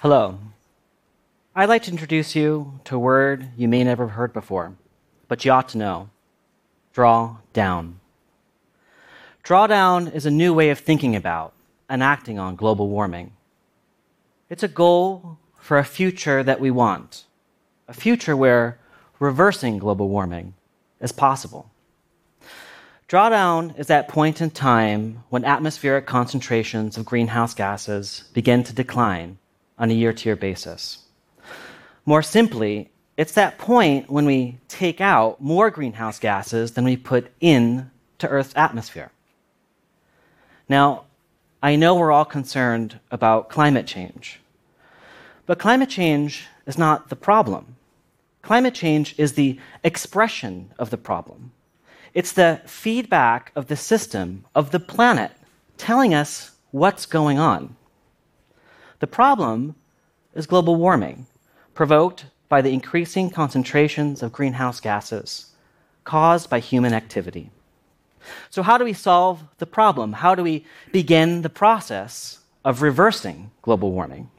Hello. I'd like to introduce you to a word you may never have heard before, but you ought to know draw down. Drawdown is a new way of thinking about and acting on global warming. It's a goal for a future that we want, a future where reversing global warming is possible. Drawdown is that point in time when atmospheric concentrations of greenhouse gases begin to decline on a year to year basis. More simply, it's that point when we take out more greenhouse gases than we put in to Earth's atmosphere. Now, I know we're all concerned about climate change, but climate change is not the problem. Climate change is the expression of the problem. It's the feedback of the system, of the planet, telling us what's going on. The problem is global warming, provoked by the increasing concentrations of greenhouse gases caused by human activity. So, how do we solve the problem? How do we begin the process of reversing global warming?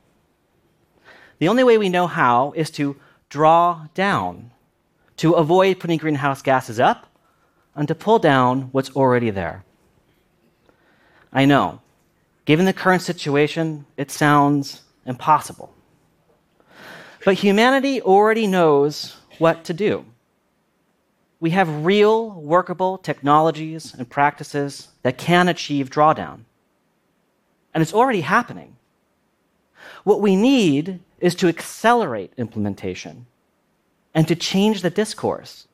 The only way we know how is to draw down, to avoid putting greenhouse gases up, and to pull down what's already there. I know, given the current situation, it sounds impossible. But humanity already knows what to do we have real workable technologies and practices that can achieve drawdown. And it's already happening. What we need is to accelerate implementation and to change the discourse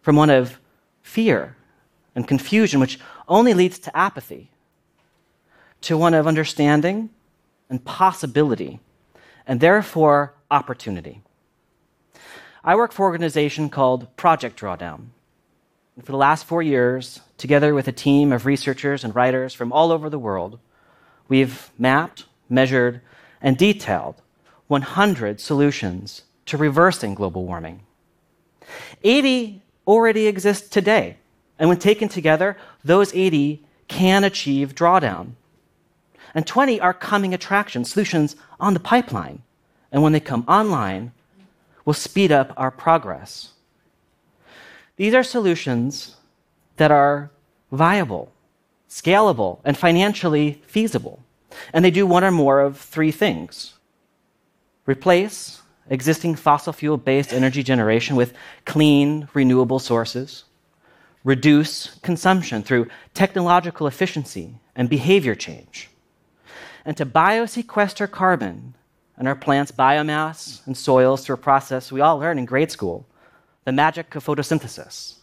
from one of fear and confusion, which only leads to apathy, to one of understanding and possibility, and therefore opportunity. I work for an organization called Project Drawdown. And for the last four years, together with a team of researchers and writers from all over the world, we've mapped, measured, and detailed 100 solutions to reversing global warming. 80 already exist today, and when taken together, those 80 can achieve drawdown. And 20 are coming attractions, solutions on the pipeline. And when they come online, will speed up our progress. These are solutions that are viable, scalable, and financially feasible. And they do one or more of three things replace existing fossil fuel based energy generation with clean, renewable sources, reduce consumption through technological efficiency and behavior change, and to biosequester carbon and our plants' biomass and soils through a process we all learn in grade school the magic of photosynthesis.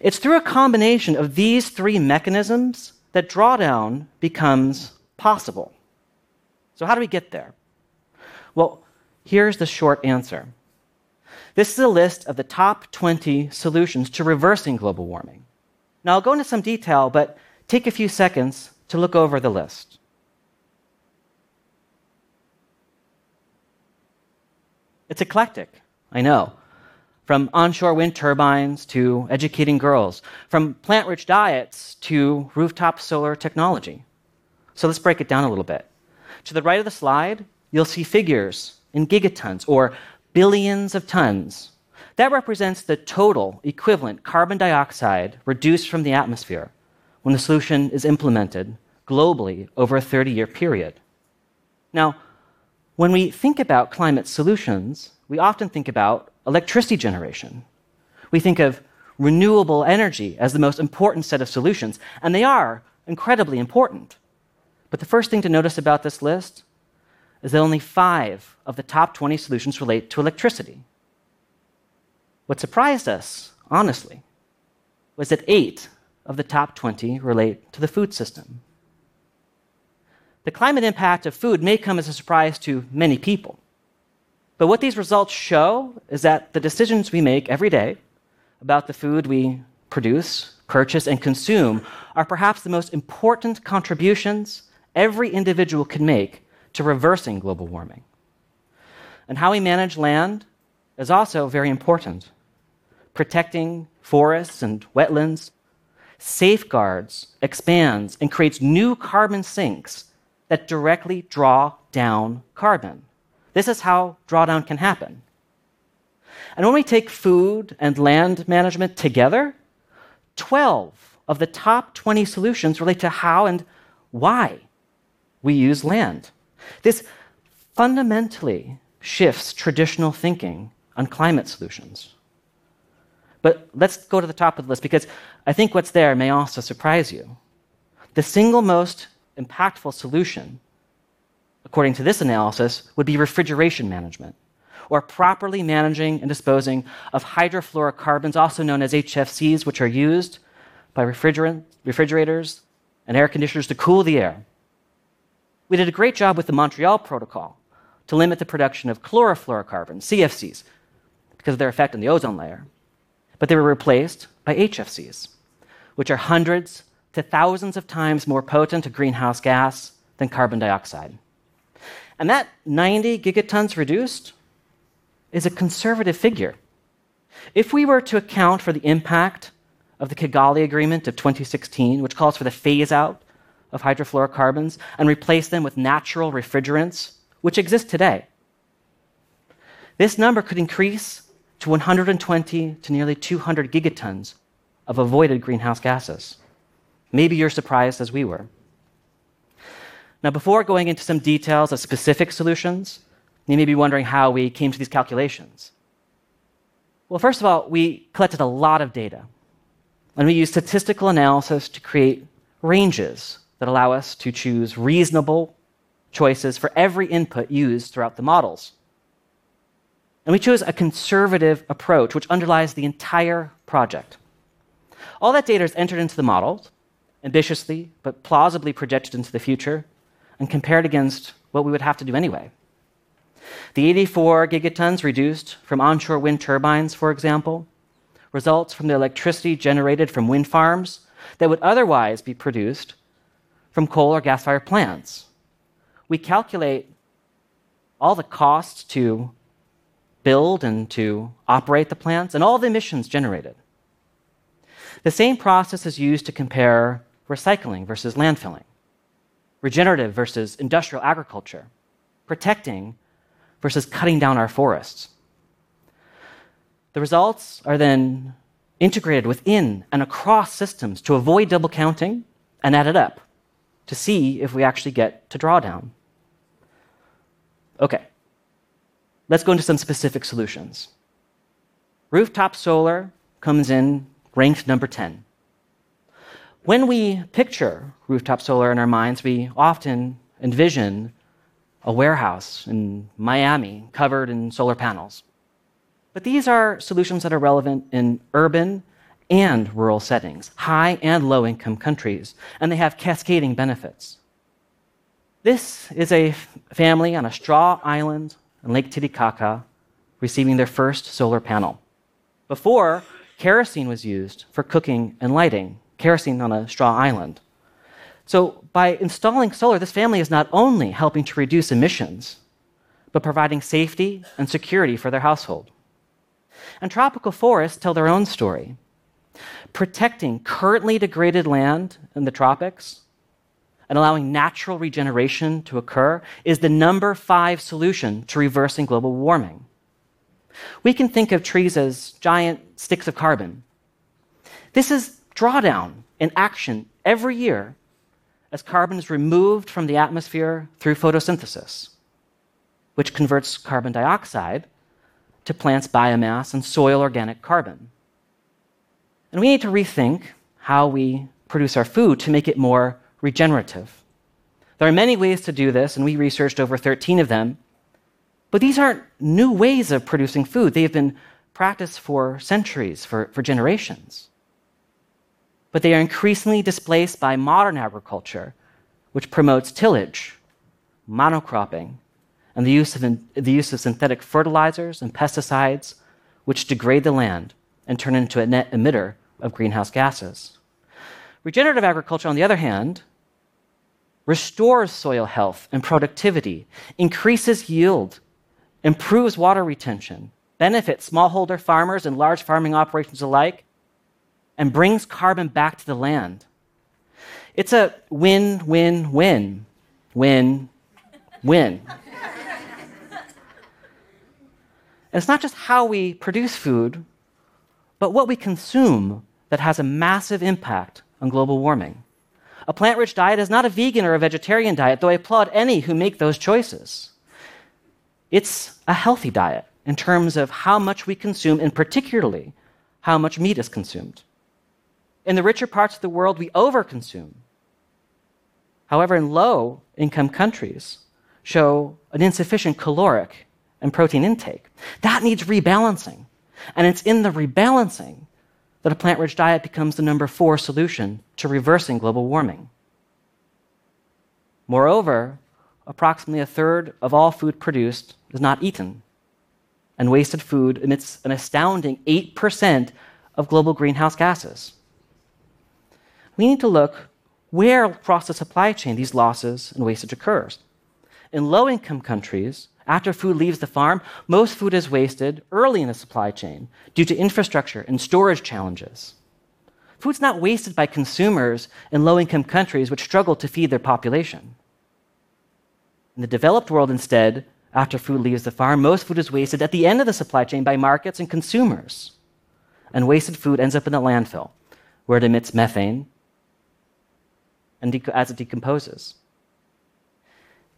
It's through a combination of these three mechanisms that drawdown becomes possible. So, how do we get there? Well, here's the short answer. This is a list of the top 20 solutions to reversing global warming. Now, I'll go into some detail, but take a few seconds to look over the list. It's eclectic, I know. From onshore wind turbines to educating girls, from plant rich diets to rooftop solar technology. So let's break it down a little bit. To the right of the slide, you'll see figures in gigatons or billions of tons. That represents the total equivalent carbon dioxide reduced from the atmosphere when the solution is implemented globally over a 30 year period. Now, when we think about climate solutions, we often think about electricity generation. We think of renewable energy as the most important set of solutions, and they are incredibly important. But the first thing to notice about this list is that only five of the top 20 solutions relate to electricity. What surprised us, honestly, was that eight of the top 20 relate to the food system the climate impact of food may come as a surprise to many people. But what these results show is that the decisions we make every day about the food we produce, purchase, and consume are perhaps the most important contributions every individual can make to reversing global warming. And how we manage land is also very important. Protecting forests and wetlands safeguards, expands, and creates new carbon sinks that directly draw down carbon. This is how drawdown can happen. And when we take food and land management together, 12 of the top 20 solutions relate to how and why we use land. This fundamentally shifts traditional thinking on climate solutions. But let's go to the top of the list because I think what's there may also surprise you. The single most impactful solution, according to this analysis, would be refrigeration management, or properly managing and disposing of hydrofluorocarbons, also known as HFCs, which are used by refrigerators and air conditioners to cool the air. We did a great job with the Montreal Protocol to limit the production of chlorofluorocarbons, CFCs, because of their effect on the ozone layer. But they were replaced by HFCs, which are hundreds to thousands of times more potent a greenhouse gas than carbon dioxide. And that 90 gigatons reduced is a conservative figure. If we were to account for the impact of the Kigali Agreement of 2016, which calls for the phase out of hydrofluorocarbons, and replace them with natural refrigerants, which exist today, this number could increase to 120 to nearly 200 gigatons of avoided greenhouse gases. Maybe you're surprised as we were. Now, before going into some details of specific solutions, you may be wondering how we came to these calculations. Well, first of all, we collected a lot of data, and we used statistical analysis to create ranges that allow us to choose reasonable choices for every input used throughout the models. And we chose a conservative approach, which underlies the entire project. All that data is entered into the models, ambitiously but plausibly projected into the future, and compared against what we would have to do anyway. The 84 gigatons reduced from onshore wind turbines, for example, results from the electricity generated from wind farms that would otherwise be produced from coal or gas fired plants. We calculate all the costs to build and to operate the plants and all the emissions generated. The same process is used to compare recycling versus landfilling, regenerative versus industrial agriculture, protecting versus cutting down our forests. The results are then integrated within and across systems to avoid double counting and added up to see if we actually get to drawdown. Okay, let's go into some specific solutions. Rooftop solar comes in ranked number 10. When we picture rooftop solar in our minds, we often envision a warehouse in Miami covered in solar panels. But these are solutions that are relevant in urban and rural settings, high and low income countries, and they have cascading benefits. This is a family on a straw island in Lake Titicaca receiving their first solar panel. Before, kerosene was used for cooking and lighting, kerosene on a straw island. So, by installing solar, this family is not only helping to reduce emissions, but providing safety and security for their household. And tropical forests tell their own story. Protecting currently degraded land in the tropics and allowing natural regeneration to occur is the number five solution to reversing global warming. We can think of trees as giant sticks of carbon. This is drawdown in action every year as carbon is removed from the atmosphere through photosynthesis, which converts carbon dioxide to plants' biomass and soil organic carbon. And we need to rethink how we produce our food to make it more regenerative. There are many ways to do this, and we researched over 13 of them. But these aren't new ways of producing food. They have been practiced for centuries, for, for generations. But they are increasingly displaced by modern agriculture, which promotes tillage, monocropping, and the use of, the use of synthetic fertilizers and pesticides, which degrade the land and turn into a net emitter of greenhouse gases. Regenerative agriculture, on the other hand, restores soil health and productivity, increases yield, improves water retention, benefits smallholder farmers and large farming operations alike, and brings carbon back to the land. It's a win, win, win, win, win. And it's not just how we produce food, but what we consume that has a massive impact on global warming. A plant rich diet is not a vegan or a vegetarian diet, though I applaud any who make those choices. It's a healthy diet in terms of how much we consume, and particularly how much meat is consumed. In the richer parts of the world, we overconsume. However, in low income countries, show an insufficient caloric and protein intake. That needs rebalancing. And it's in the rebalancing that a plant rich diet becomes the number four solution to reversing global warming. Moreover, approximately a third of all food produced is not eaten. And wasted food emits an astounding 8% of global greenhouse gases. We need to look where across the supply chain these losses and wastage occurs. In low income countries, after food leaves the farm, most food is wasted early in the supply chain due to infrastructure and storage challenges. Food's not wasted by consumers in low income countries which struggle to feed their population. In the developed world, instead, after food leaves the farm, most food is wasted at the end of the supply chain by markets and consumers. And wasted food ends up in the landfill, where it emits methane and as it decomposes.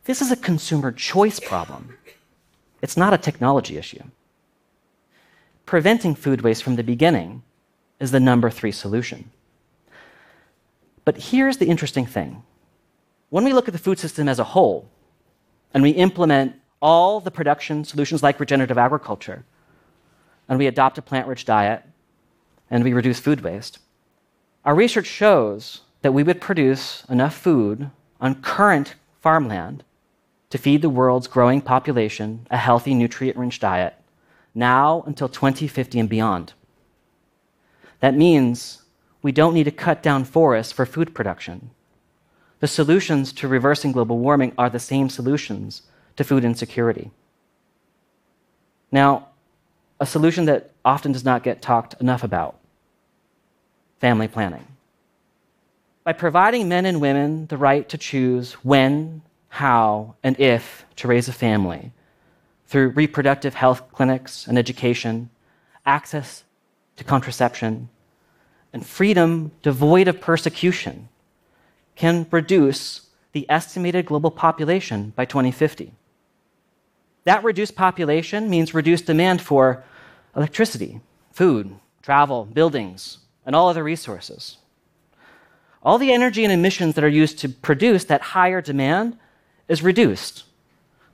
This is a consumer choice problem. It's not a technology issue. Preventing food waste from the beginning is the number three solution. But here's the interesting thing when we look at the food system as a whole, and we implement all the production solutions like regenerative agriculture, and we adopt a plant rich diet, and we reduce food waste, our research shows that we would produce enough food on current farmland to feed the world's growing population a healthy, nutrient rich diet now until 2050 and beyond. That means we don't need to cut down forests for food production. The solutions to reversing global warming are the same solutions to food insecurity. Now, a solution that often does not get talked enough about family planning by providing men and women the right to choose when, how, and if to raise a family through reproductive health clinics and education, access to contraception, and freedom devoid of persecution can reduce the estimated global population by 2050. That reduced population means reduced demand for electricity, food, travel, buildings, and all other resources. All the energy and emissions that are used to produce that higher demand is reduced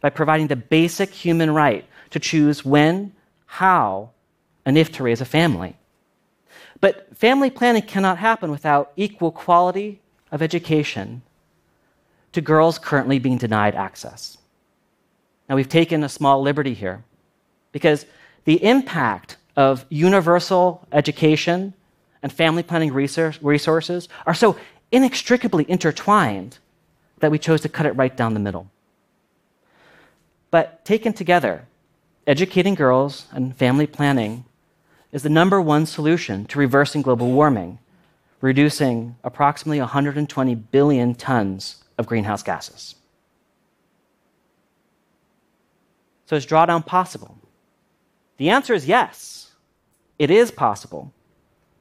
by providing the basic human right to choose when, how, and if to raise a family. But family planning cannot happen without equal quality of education to girls currently being denied access. Now, we've taken a small liberty here because the impact of universal education and family planning resources are so inextricably intertwined that we chose to cut it right down the middle. But taken together, educating girls and family planning is the number one solution to reversing global warming, reducing approximately 120 billion tons of greenhouse gases. So, is drawdown possible? The answer is yes, it is possible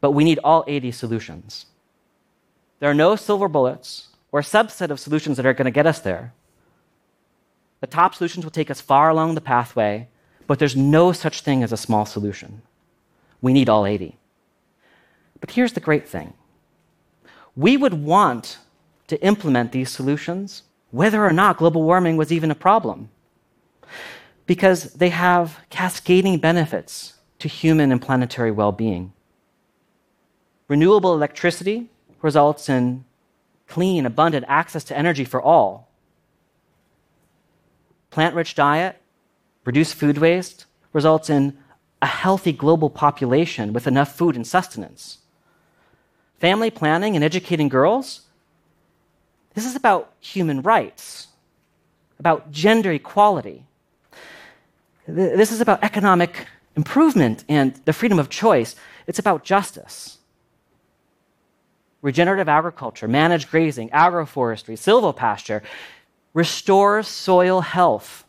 but we need all 80 solutions. There are no silver bullets or subset of solutions that are going to get us there. The top solutions will take us far along the pathway, but there's no such thing as a small solution. We need all 80. But here's the great thing we would want to implement these solutions whether or not global warming was even a problem, because they have cascading benefits to human and planetary well being. Renewable electricity results in clean, abundant access to energy for all. Plant rich diet, reduced food waste, results in a healthy global population with enough food and sustenance. Family planning and educating girls, this is about human rights, about gender equality. This is about economic improvement and the freedom of choice. It's about justice regenerative agriculture, managed grazing, agroforestry, silvopasture restores soil health,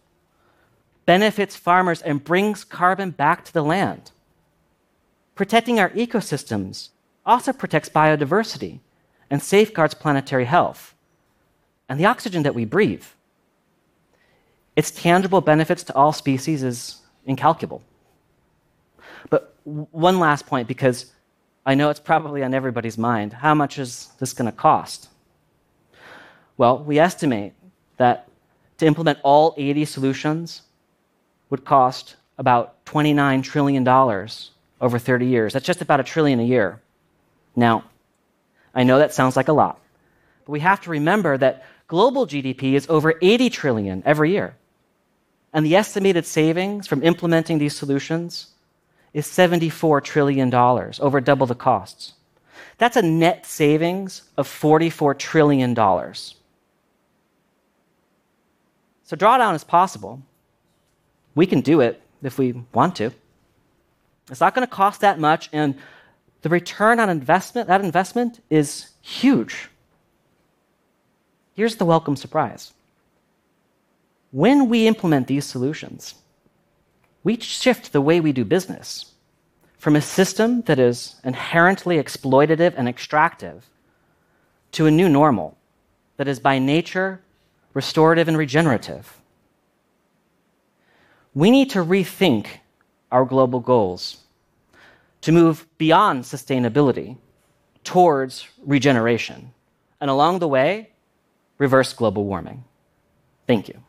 benefits farmers and brings carbon back to the land. Protecting our ecosystems also protects biodiversity and safeguards planetary health and the oxygen that we breathe. Its tangible benefits to all species is incalculable. But one last point, because I know it's probably on everybody's mind how much is this going to cost? Well, we estimate that to implement all 80 solutions would cost about $29 trillion over 30 years. That's just about a trillion a year. Now, I know that sounds like a lot, but we have to remember that global GDP is over 80 trillion every year. And the estimated savings from implementing these solutions is $74 trillion, over double the costs. That's a net savings of $44 trillion. So, drawdown is possible. We can do it if we want to. It's not going to cost that much, and the return on investment, that investment is huge. Here's the welcome surprise. When we implement these solutions, we shift the way we do business from a system that is inherently exploitative and extractive to a new normal that is by nature restorative and regenerative. We need to rethink our global goals to move beyond sustainability towards regeneration, and along the way, reverse global warming. Thank you.